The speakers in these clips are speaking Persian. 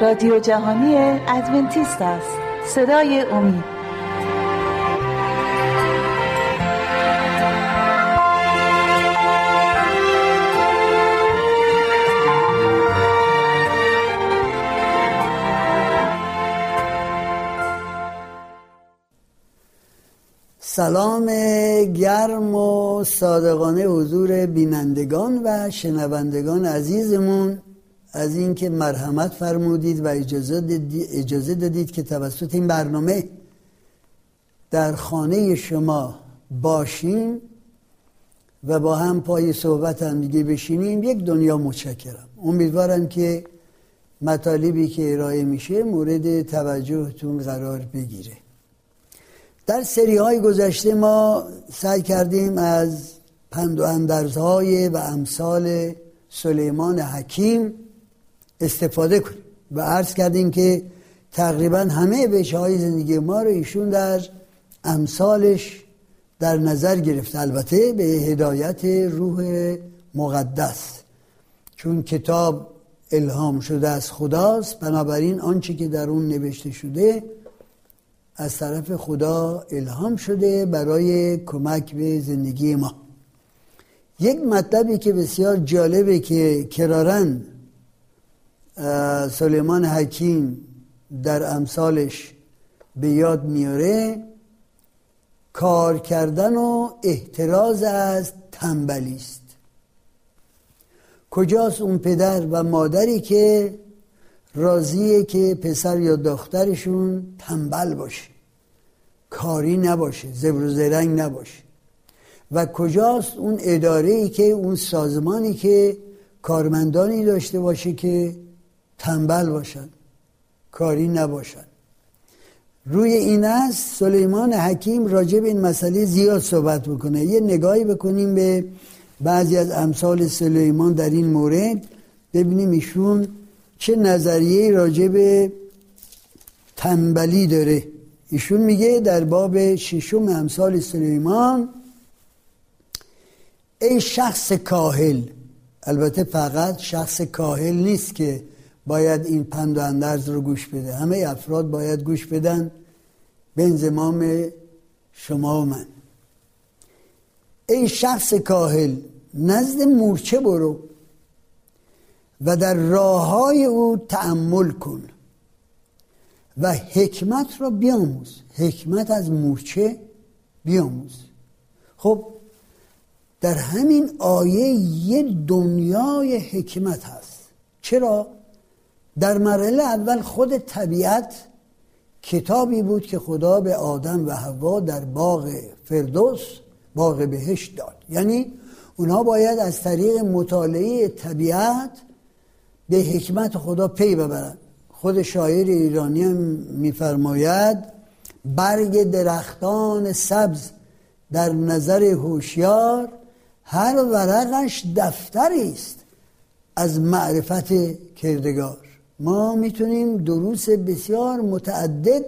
رادیو جهانی ادونتیست است. صدای امید. سلام گرم و صادقانه حضور بینندگان و شنوندگان عزیزمون. از اینکه مرحمت فرمودید و اجازه دادید, اجازه دادید که توسط این برنامه در خانه شما باشیم و با هم پای صحبت هم دیگه بشینیم یک دنیا متشکرم. امیدوارم که مطالبی که ارائه میشه مورد توجهتون قرار بگیره. در سری های گذشته ما سعی کردیم از پند و اندرزهای و امثال سلیمان حکیم استفاده کنیم. و عرض کردیم که تقریبا همه بشه های زندگی ما رو ایشون در امثالش در نظر گرفت البته به هدایت روح مقدس. چون کتاب الهام شده از خداست بنابراین آنچه که در اون نوشته شده از طرف خدا الهام شده برای کمک به زندگی ما. یک مطلبی که بسیار جالبه که کرارن سلیمان حکیم در امثالش به یاد میاره کار کردن و احتراز از تنبلی است. کجاست اون پدر و مادری که راضیه که پسر یا دخترشون تنبل باشه؟ کاری نباشه زبر و زرنگ نباشه. و کجاست اون اداره ای که اون سازمانی که کارمندانی داشته باشه که تنبل باشن. کاری نباشن. روی این است سلیمان حکیم راجع به این مسئله زیاد صحبت بکنه. یه نگاهی بکنیم به بعضی از امثال سلیمان در این مورد. ببینیم ایشون چه نظریه راجع به تنبلی داره. ایشون میگه در باب ششم امثال سلیمان ای شخص کاهل. البته فقط شخص کاهل نیست که باید این پند و اندرز رو گوش بده. همه افراد باید گوش بدن. به انزمام شما و من. ای شخص کاهل نزد مورچه برو و در راه های او تعمل کن و حکمت را بیاموز. حکمت از مورچه بیاموز. خب در همین آیه یه دنیای حکمت هست. چرا؟ در مرحله اول خود طبیعت کتابی بود که خدا به آدم و حوا در باغ فردوس باغ بهشت داد. یعنی اونها باید از طریق مطالعه طبیعت به حکمت خدا پی ببرند خود شاعر ایرانی هم میفرماید برگ درختان سبز در نظر هوشیار هر ورقش دفتری است از معرفت کردگار. ما می‌تونیم دروس بسیار متعدد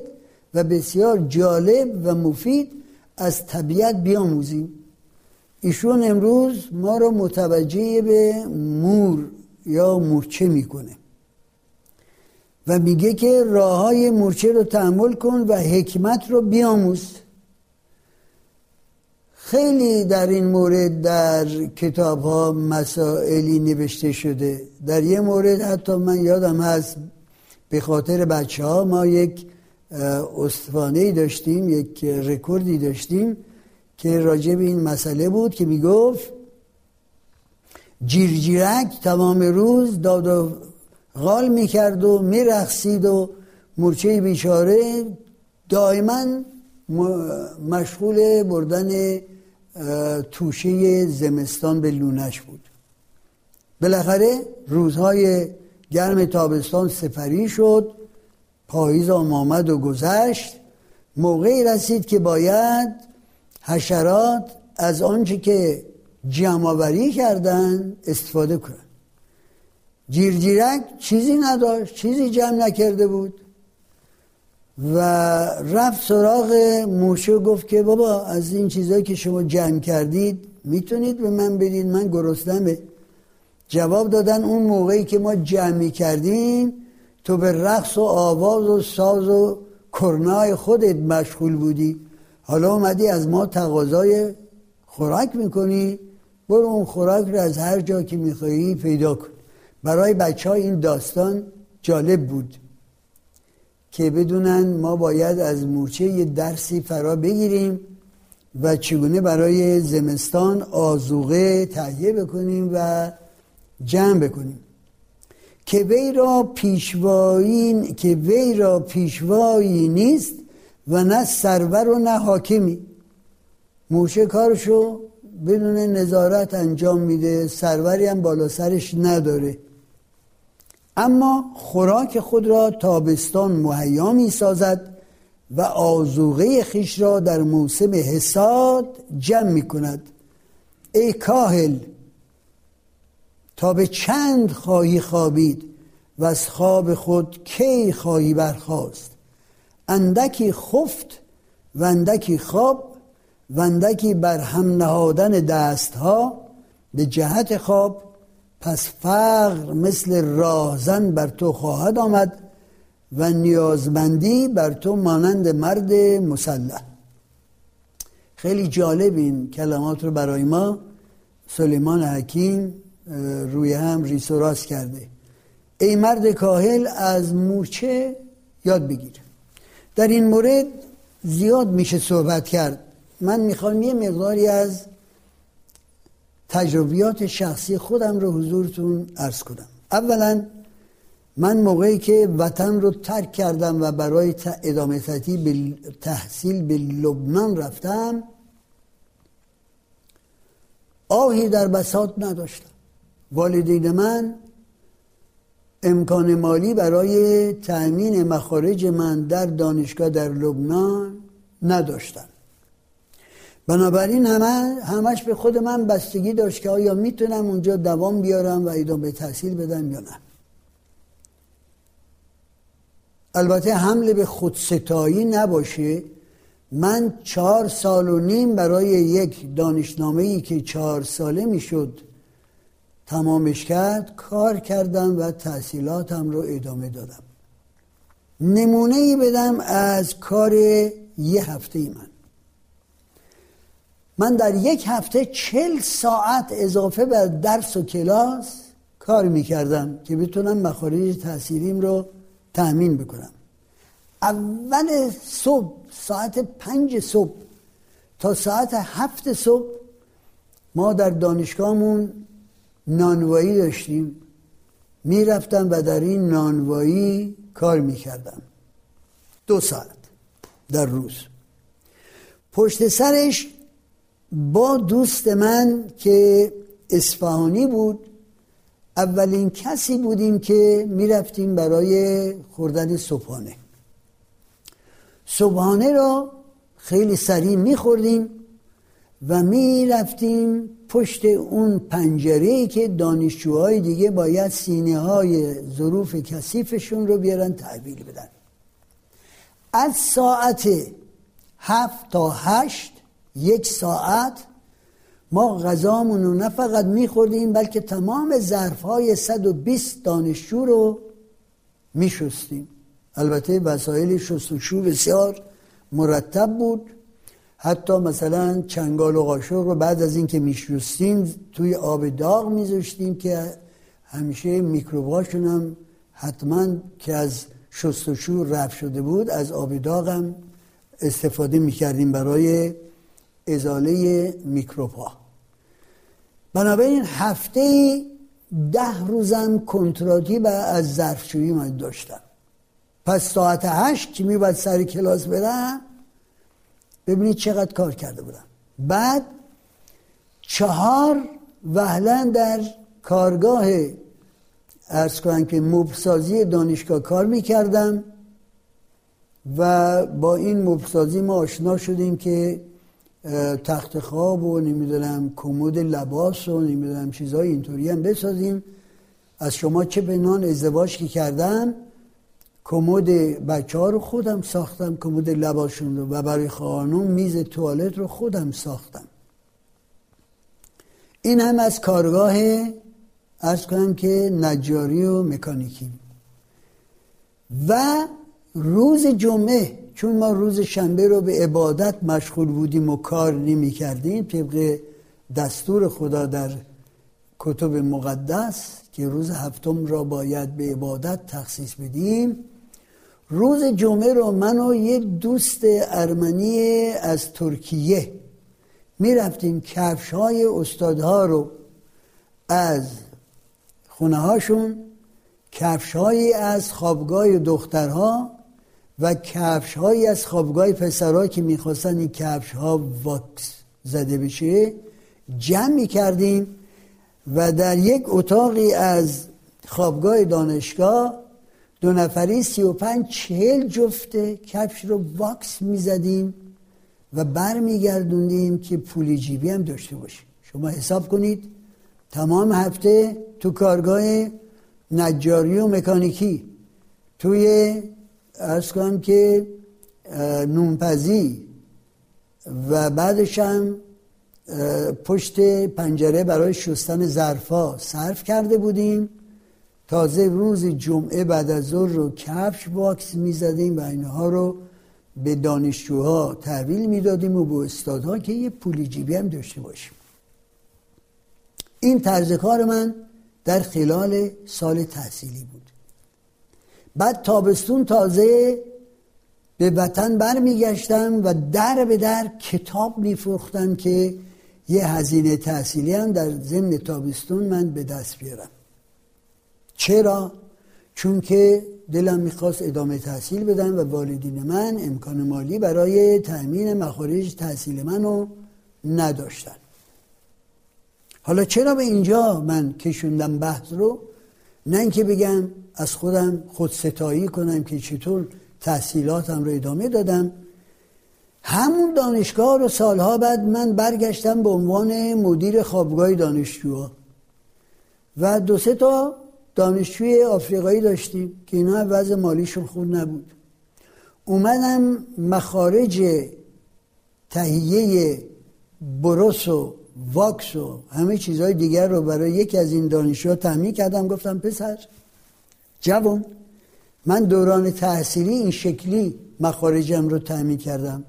و بسیار جالب و مفید از طبیعت بیاموزیم. ایشون امروز ما رو متوجه به مور یا مورچه می‌کنه و میگه که راه های مورچه رو تحمل کن و حکمت رو بیاموز. خیلی در این مورد در کتاب ها مسائلی نوشته شده. در یه مورد حتی من یادم هست به خاطر بچه ها ما یک استفانه داشتیم یک رکوردی داشتیم که راجع به این مسئله بود که می‌گفت جیرجیرک تمام روز داد و غال می‌کرد و میرخسید و مورچه بیچاره دائما مشغول بردن توشه زمستان به لونش بود. بالاخره روزهای گرم تابستان سفری شد پاییز آمد و گذشت. موقعی رسید که باید حشرات از آنچه که جمعآوری کردن استفاده کنن جیرجیرک چیزی نداشت چیزی جمع نکرده بود. و رفت سراغ موشه گفت که بابا از این چیزهایی که شما جمع کردید می‌تونید به من بدید؟ من گرسنمه جواب دادن اون موقعی که ما جمع کردیم تو به رقص و آواز و ساز و کرنای خودت مشغول بودی. حالا اومدی از ما تقاضای خوراک می‌کنی؟ برو اون خوراک رو از هر جا که میخوایی پیدا کن. برای بچه ها این داستان جالب بود. که بدونن ما باید از مورچه یه درسی فرا بگیریم و چگونه برای زمستان آزوغه تهیه بکنیم و جمع بکنیم. که وی را پیشوایی که وی را پیشوایی نیست و نه سرور و نه حاکمی. موشه کارشو بدون نظارت انجام میده سروری هم بالا سرش نداره. اما خوراک خود را تابستان مهیا می سازد و آزوغه خیش را در موسم حساد جمع می کند ای کاهل تا به چند خواهی خوابید و از خواب خود کی خواهی برخواست اندکی خفت و اندکی خواب و اندکی بر هم نهادن دستها به جهت خواب پس فقر مثل راهزن بر تو خواهد آمد و نیازمندی بر تو مانند مرد مسلح. خیلی جالب این کلمات رو برای ما سلیمان حکیم روی هم ریس و راست کرده. ای مرد کاهل از مورچه یاد بگیر. در این مورد زیاد میشه صحبت کرد. من می‌خوام یه مقداری از تجربیات شخصی خودم رو حضورتون ارز کنم. اولا من موقعی که وطن رو ترک کردم و برای ادامه تحصیل به لبنان رفتم آهی در بساط نداشتم. والدین من امکان مالی برای تأمین مخارج من در دانشگاه در لبنان نداشتن. بنابراین همه همش به خود من بستگی داشت که آیا می‌تونم اونجا دوام بیارم و ادامه تحصیل بدم یا نه. البته حمله به خودستایی نباشه. من چهار سال و نیم برای یک دانشنامه ای که چهار ساله می‌شد تمامش کرد کار کردم و تحصیلاتم رو ادامه دادم. نمونه ای بدم از کار یه هفته ای من. من در یک هفته چل ساعت اضافه بر درس و کلاس کار می‌کردم که بتونم مخارج تحصیلیم رو تأمین بکنم. اول صبح ساعت پنج صبح تا ساعت هفت صبح ما در دانشگاهمون نانوایی داشتیم. می‌رفتم و در این نانوایی کار می‌کردم. دو ساعت در روز. پشت سرش با دوست من که اصفهانی بود اولین کسی بودیم که می‌رفتیم برای خوردن صبحانه. صبحانه را خیلی سریع میخوردیم و می‌رفتیم پشت اون پنجره که دانشجوهای دیگه باید سینه های ظروف کثیفشون رو بیارن تحویل بدن. از ساعت هفت تا هشت یک ساعت ما غذامون رو نه فقط میخوردیم بلکه تمام ظرف های 120 دانشجو رو میشستیم. البته وسایل شستشو بسیار مرتب بود. حتی مثلا چنگال و قاشق رو بعد از اینکه میشستیم توی آب داغ میذاشتیم که همیشه میکروباشون هم حتما که از شستشو رفت شده بود از آب داغ هم استفاده می‌کردیم برای ازاله میکروب ها بنابراین هفته ده روزم کنتراتی و از ظرفشویی من داشتم. پس ساعت هشت که می باید سر کلاس برم ببینید چقدر کار کرده بودم. بعد چهار وهلن در کارگاه ارز کنم که مبسازی دانشگاه کار می‌کردم و با این مبسازی ما آشنا شدیم که تخت خواب و نمی‌دونم کمد لباس و نمی‌دونم چیزهای اینطوری هم بسازیم. از شما چه به نان ازدواج که کردم کمد بچه رو خودم ساختم کمد لباسشون رو و برای خانم میز توالت رو خودم ساختم. این هم از کارگاه ارز کنم که نجاری و مکانیکی. و روز جمعه چون ما روز شنبه رو به عبادت مشغول بودیم و کار نمی کردیم طبق دستور خدا در کتب مقدس که روز هفتم را باید به عبادت تخصیص بدیم روز جمعه رو من و یک دوست ارمنی از ترکیه می رفتیم کفش های استادها رو از خونه هاشون کفش از خوابگاه دخترها و کفش هایی از خوابگاه پسرها که می‌خواستن این کفش ها واکس زده بشه جمع می کردیم و در یک اتاقی از خوابگاه دانشگاه دو نفری سی و پنج چهل جفته کفش رو واکس می‌زدیم و برمیگردوندیم که پول جیبی هم داشته باشیم شما حساب کنید تمام هفته تو کارگاه نجاری و مکانیکی توی ارز کنم که نونپزی و بعدش هم پشت پنجره برای شستن ظرفا صرف کرده بودیم. تازه روز جمعه بعد از ظهر رو کفش باکس می‌زدیم و اینها رو به دانشجوها تحویل می‌دادیم و به استادها که یه پول جیبی هم داشته باشیم. این طرز کار من در خلال سال تحصیلی بود. بعد تابستون تازه به وطن برمیگشتم و در به در کتاب میفروختن که یه هزینه تحصیلی هم در ضمن تابستون من به دست بیارم. چرا؟ چون که دلم می‌خواست ادامه تحصیل بدم و والدین من امکان مالی برای تأمین مخارج تحصیل منو نداشتن. حالا چرا به اینجا من کشوندم بحث رو؟ نه اینکه بگم از خودم خود ستایی کنم که چطور تحصیلاتم رو ادامه دادم. همون دانشگاه رو سالها بعد من برگشتم به عنوان مدیر خوابگاه دانشجوها. و دو سه تا دانشجوی آفریقایی داشتیم که اینا وضع مالیشون خوب نبود. اومدم مخارج تهیه بروس و واکس و همه چیزهای دیگر رو برای یکی از این دانشجوها تامین کردم. گفتم پسر جوان من دوران تحصیلی این شکلی مخارجم رو تامین کردم.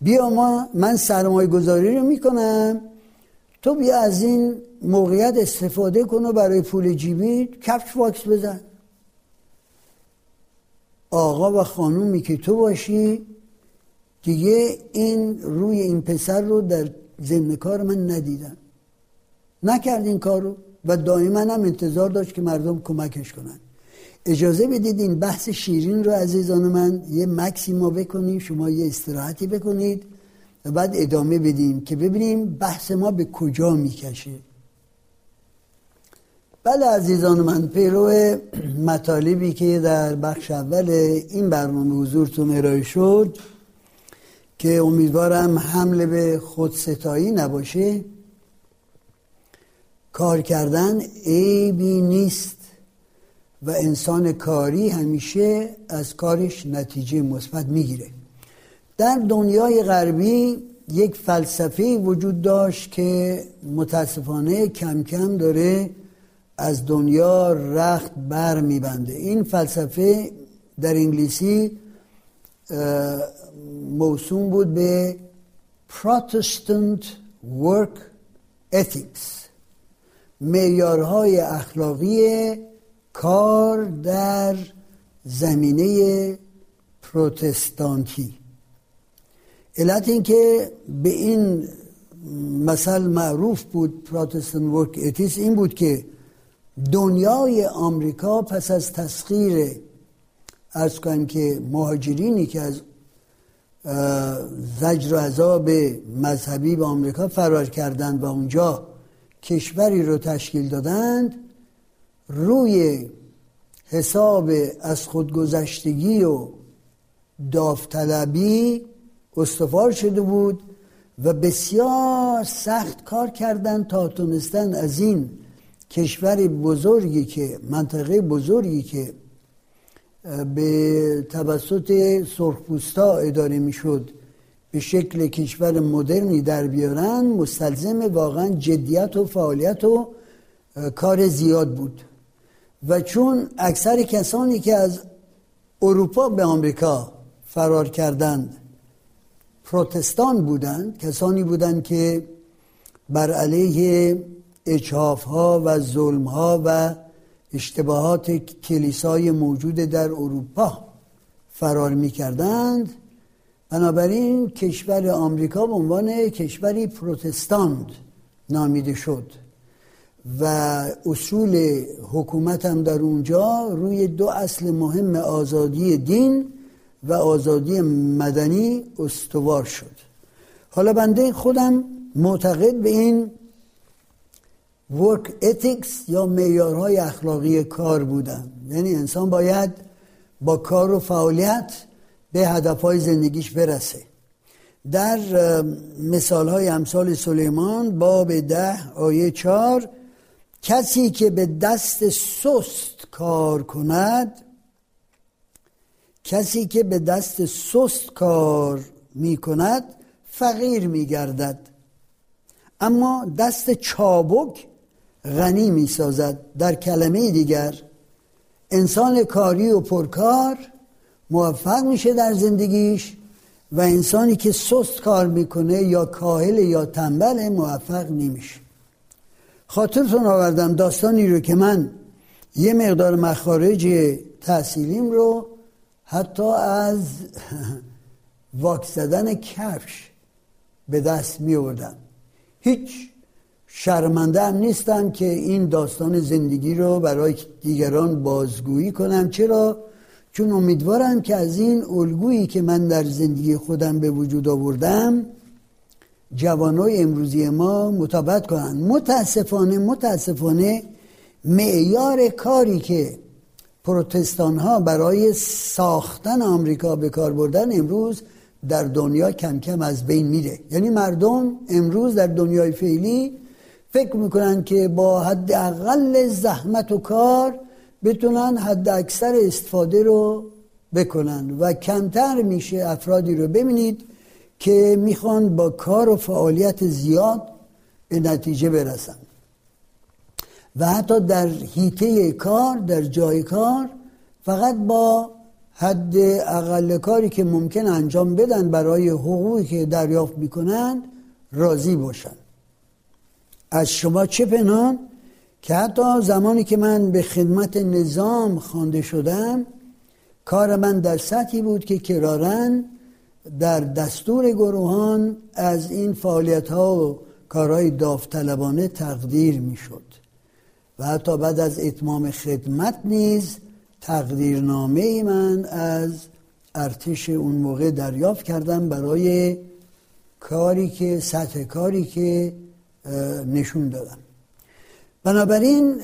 بیا ما من سرمایه گذاری رو می‌کنم. تو بیا از این موقعیت استفاده کن و برای پول جیبی کفش واکس بزن. آقا و خانومی که تو باشی دیگه این روی این پسر رو در ضمن کار من ندیدم. نکرد این کارو و دائما هم انتظار داشت که مردم کمکش کنن. اجازه بدید این بحث شیرین رو عزیزان من یه مکسیما بکنیم شما یه استراحتی بکنید و بعد ادامه بدیم که ببینیم بحث ما به کجا می‌کشه. بله عزیزان من پیرو مطالبی که در بخش اول این برنامه حضورتون ارائه شد که امیدوارم حمله به خودستایی نباشه کار کردن عیبی نیست و انسان کاری همیشه از کارش نتیجه مثبت می‌گیره. در دنیای غربی یک فلسفه وجود داشت که متاسفانه کم کم داره از دنیا رخت بر میبنده این فلسفه در انگلیسی موسوم بود به Protestant Work Ethics معیارهای اخلاقی کار در زمینه پروتستانتی. علت این که به این مثل معروف بود پروتستان ورک اتیس این بود که دنیای آمریکا پس از تسخیر ارز کنیم که مهاجرینی که از زجر و عذاب مذهبی به آمریکا فرار کردند و اونجا کشوری رو تشکیل دادند. روی حساب از خودگذشتگی و داوطلبی استفار شده بود و بسیار سخت کار کردند تا تونستن از این کشور بزرگی که منطقه بزرگی که به توسط سرخپوستا اداره می‌شد به شکل کشور مدرنی در بیارن مستلزم واقعا جدیت و فعالیت و کار زیاد بود. و چون اکثر کسانی که از اروپا به آمریکا فرار کردند پروتستان بودند کسانی بودند که بر علیه اچاف ها و ظلم ها و اشتباهات کلیسای موجود در اروپا فرار می کردند بنابراین کشور آمریکا به عنوان کشوری پروتستان نامیده شد و اصول حکومت هم در اونجا روی دو اصل مهم آزادی دین و آزادی مدنی استوار شد. حالا بنده خودم معتقد به این ورک اتیکس یا معیارهای اخلاقی کار بودم یعنی انسان باید با کار و فعالیت به هدفهای زندگیش برسه. در مثال های امثال سلیمان باب ده آیه چار کسی که به دست سست کار کند کسی که به دست سست کار می کند فقیر می گردد اما دست چابک غنی می سازد در کلمه دیگر. انسان کاری و پرکار موفق میشه در زندگیش و انسانی که سست کار می‌کنه یا کاهل یا تنبل موفق نمیشه. خاطرتون آوردم داستانی رو که من یه مقدار مخارج تحصیلیم رو حتی از واک زدن کفش به دست می آوردم هیچ شرمنده هم نیستم که این داستان زندگی رو برای دیگران بازگویی کنم چرا؟ چون امیدوارم که از این الگویی که من در زندگی خودم به وجود آوردم جوانای امروزی ما مطابقت کنن. متاسفانه متاسفانه معیار کاری که پروتستان ها برای ساختن آمریکا به کار بردن امروز در دنیا کم کم از بین میره. یعنی مردم امروز در دنیای فعلی فکر می‌کنن که با حد اقل زحمت و کار بتونن حد اکثر استفاده رو بکنن و کمتر میشه افرادی رو ببینید که می‌خوان با کار و فعالیت زیاد به نتیجه برسن. و حتی در هیته کار در جای کار فقط با حد اقل کاری که ممکن انجام بدن برای حقوقی که دریافت می‌کنن راضی باشن. از شما چه پنهان که حتی زمانی که من به خدمت نظام خوانده شدم کار من در سطحی بود که کرارن در دستور گروهان از این فعالیت ها و کارهای داوطلبانه تقدیر می شد و حتی بعد از اتمام خدمت نیز تقدیرنامه من از ارتش اون موقع دریافت کردم برای کاری که سطح کاری که نشون دادم بنابراین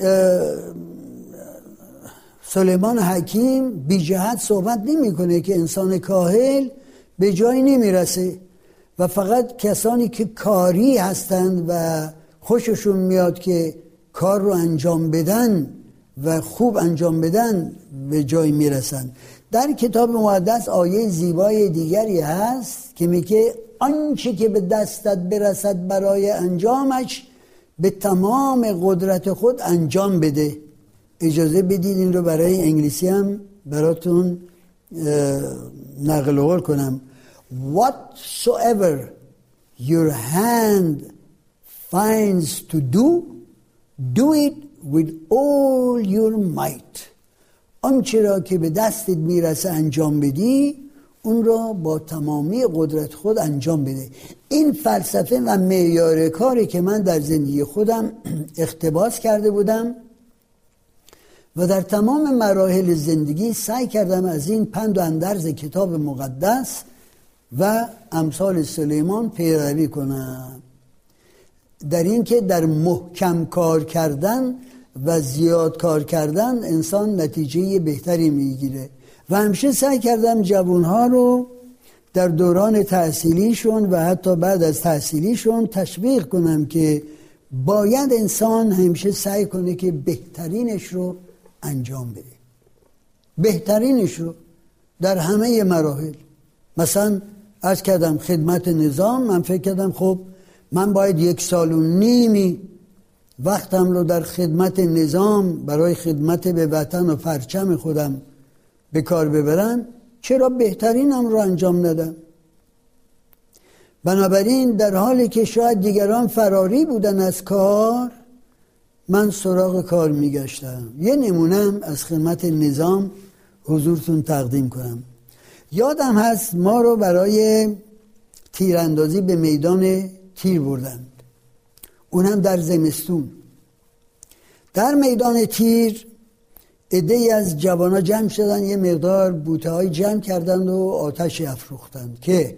سلیمان حکیم بی جهت صحبت نمی‌کنه که انسان کاهل به جایی نمی‌رسه و فقط کسانی که کاری هستند و خوششون میاد که کار رو انجام بدن و خوب انجام بدن به جای می‌رسن. در کتاب مقدس آیه زیبای دیگری هست که میگه آنچه که به دستت برسد برای انجامش به تمام قدرت خود انجام بده. اجازه بدید این رو برای انگلیسی هم براتون نقل قول کنم. Whatsoever your hand finds to do do it with all your might. آنچه را که به دستت می‌رسه انجام بدی اون را با تمامی قدرت خود انجام بده. این فلسفه و معیار کاری که من در زندگی خودم اختباس کرده بودم و در تمام مراحل زندگی سعی کردم از این پند و اندرز کتاب مقدس و امثال سلیمان پیروی کنم. در اینکه در محکم کار کردن و زیاد کار کردن انسان نتیجه بهتری می‌گیره. و همیشه سعی کردم جوانها رو در دوران تحصیلیشون و حتی بعد از تحصیلیشون تشویق کنم که باید انسان همیشه سعی کنه که بهترینش رو انجام بده. بهترینش رو در همه مراحل. مثلا از کردم خدمت نظام من فکر کردم خب من باید یک سال و نیمی وقتم رو در خدمت نظام برای خدمت به وطن و پرچم خودم به کار ببرم چرا بهترینم رو انجام ندم بنابراین در حالی که شاید دیگران فراری بودن از کار من سراغ کار میگشتم. یه نمونم از خدمت نظام حضورتون تقدیم کنم. یادم هست ما رو برای تیراندازی به میدان تیر بردند. اونم در زمستون. در میدان تیر عده از جوانا جمع شدن یه مقدار بوته های جمع کردند و آتش افروختند که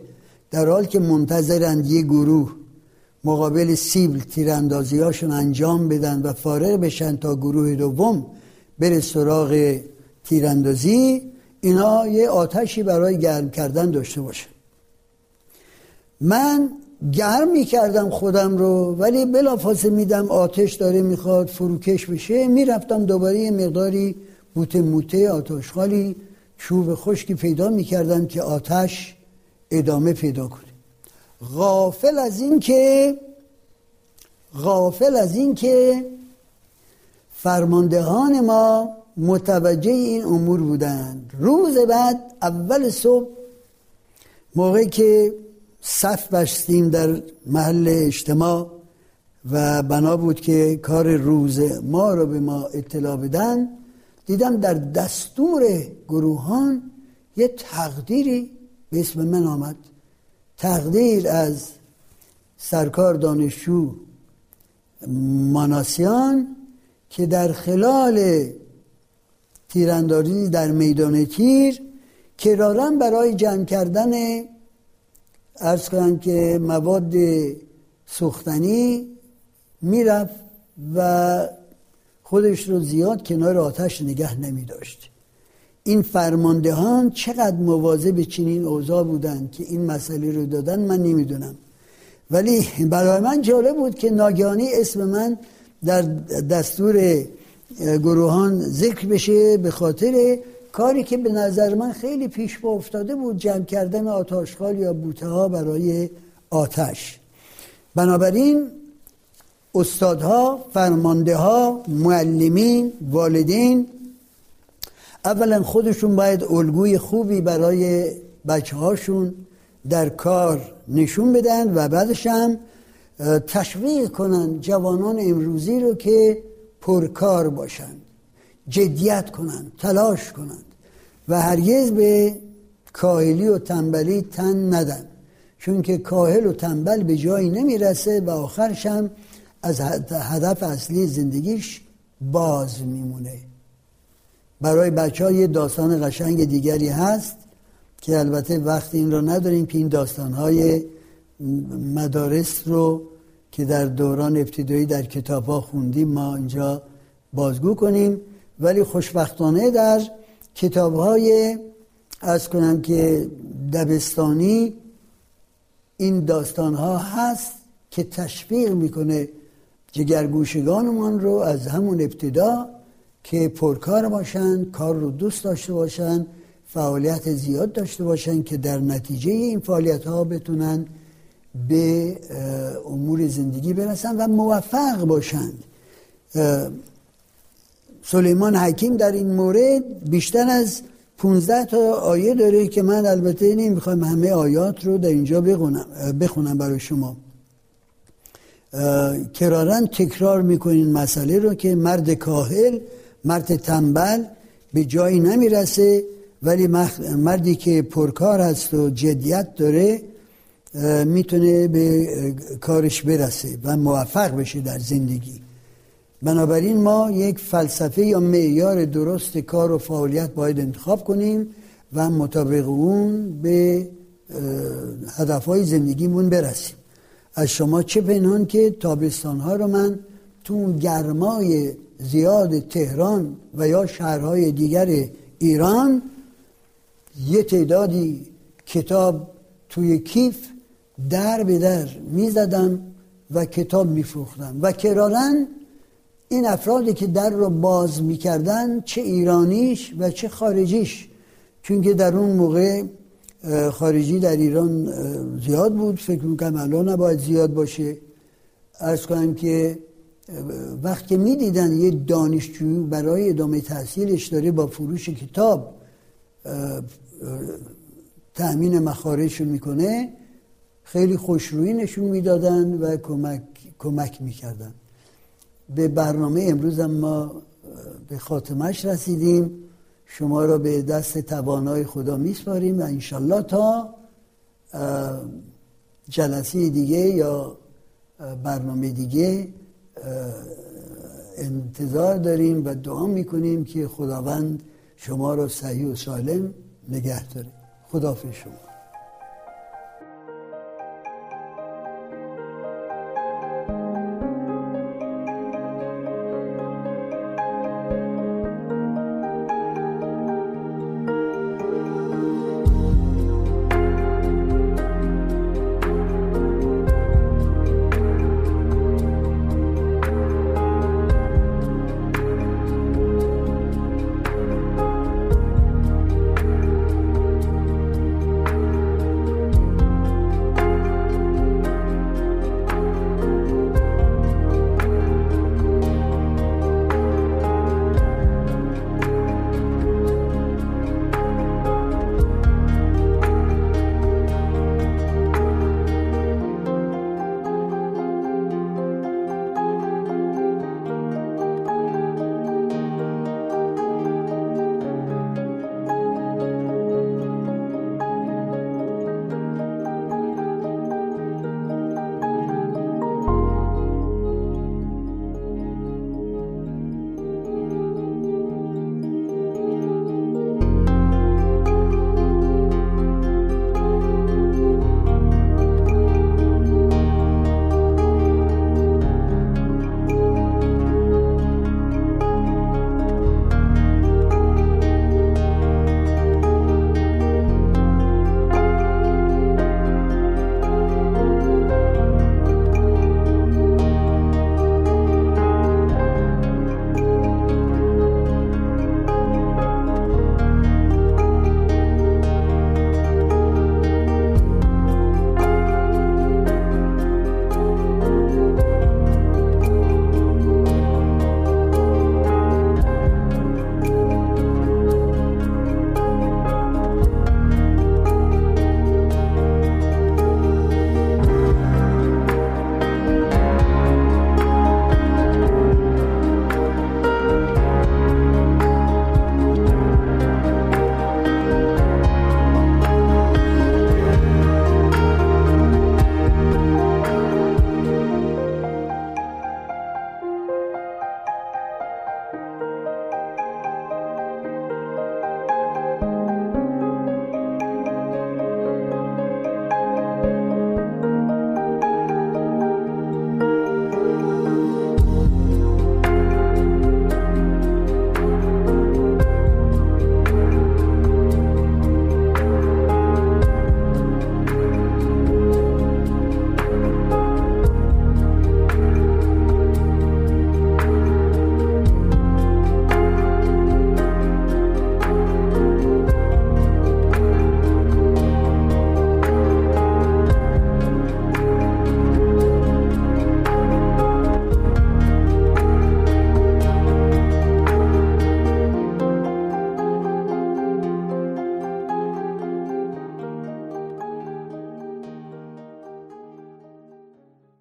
در حال که منتظرند یه گروه مقابل سیبل تیراندازی هاشون انجام بدن و فارغ بشن تا گروه دوم بره سراغ تیراندازی اینا یه آتشی برای گرم کردن داشته باشن. من گرم می‌کردم خودم رو ولی بلافاصله میدم آتش داره می‌خواد فروکش بشه. می‌رفتم دوباره یه مقداری بوته موته آتش خالی چوب خشکی پیدا می‌کردم که آتش ادامه پیدا کنه. غافل از این که غافل از این که فرماندهان ما متوجه این امور بودند. روز بعد اول صبح موقعی که صف بستیم در محل اجتماع و بنا بود که کار روز ما رو به ما اطلاع بدن. دیدم در دستور گروهان یه تقدیری به اسم من آمد. تقدیر از سرکار دانشجو ماناسیان که در خلال تیراندازی در میدان تیر کرارن برای جمع کردن ارز کنم که مواد سوختنی می‌رفت و خودش رو زیاد کنار آتش نگه نمی داشت این فرماندهان چقدر مواظب چنین اوضاع بودن که این مسئله رو دادن من نمی‌دونم. ولی برای من جالب بود که ناگهانی اسم من در دستور گروهان ذکر بشه به خاطر کاری که به نظر من خیلی پیش با افتاده بود جمع کردن آتاشخال یا بوته ها برای آتش. بنابراین استادها فرمانده ها معلمین والدین اولا خودشون باید الگوی خوبی برای بچه هاشون در کار نشون بدن و بعدش هم تشویق کنن جوانان امروزی رو که پرکار باشند. جدیت کنند تلاش کنند و هرگز به کاهلی و تنبلی تن ندن. چون که کاهل و تنبل به جایی نمی‌رسه و آخرش هم از هدف اصلی زندگیش باز میمونه. برای بچه یه داستان قشنگ دیگری هست که البته وقت این رو نداریم که این داستان های مدارس رو که در دوران ابتدایی در کتاب ها خوندیم ما اینجا بازگو کنیم. ولی خوشبختانه در کتاب های از کنم که دبستانی این داستان ها هست که تشویق می‌کنه جگرگوشگانمان رو از همون ابتدا که پرکار باشن کار رو دوست داشته باشن فعالیت زیاد داشته باشن که در نتیجه این فعالیت ها بتونن به امور زندگی برسن و موفق باشند. سلیمان حکیم در این مورد بیشتر از 15 تا آیه داره که من البته نمی‌خوام همه آیات رو در اینجا بخونم, برای شما. کرارن تکرار می‌کنین مسئله رو که مرد کاهل مرد تنبل به جایی نمی‌رسه ولی مردی که پرکار هست و جدیت داره می‌تونه به کارش برسه و موفق بشه در زندگی. بنابراین ما یک فلسفه یا معیار درست کار و فعالیت باید انتخاب کنیم و مطابق اون به هدفهای زندگیمون برسیم. از شما چه پنهان که تابستان ها رو من تو گرمای زیاد تهران و یا شهرهای دیگر ایران یه تعدادی کتاب توی کیف در به در می‌زدم و کتاب میفروختم. و کرارن این افرادی که در رو باز می‌کردن چه ایرانیش و چه خارجیش. چون که در اون موقع خارجی در ایران زیاد بود. فکر می‌کنم الان نباید زیاد باشه. ارز کنم که وقتی می‌دیدن یه دانشجو برای ادامه تحصیلش داره با فروش کتاب تأمین مخارجشون می‌کنه خیلی خوشرویی نشون می‌دادن و کمک, کمک می‌کردن. به برنامه امروز ما به خاتمش رسیدیم. شما را به دست توانای خدا میسپاریم و انشالله تا جلسه دیگه یا برنامه دیگه انتظار داریم و دعا می‌کنیم که خداوند شما را صحیح و سالم نگه داره. خدافظ شما.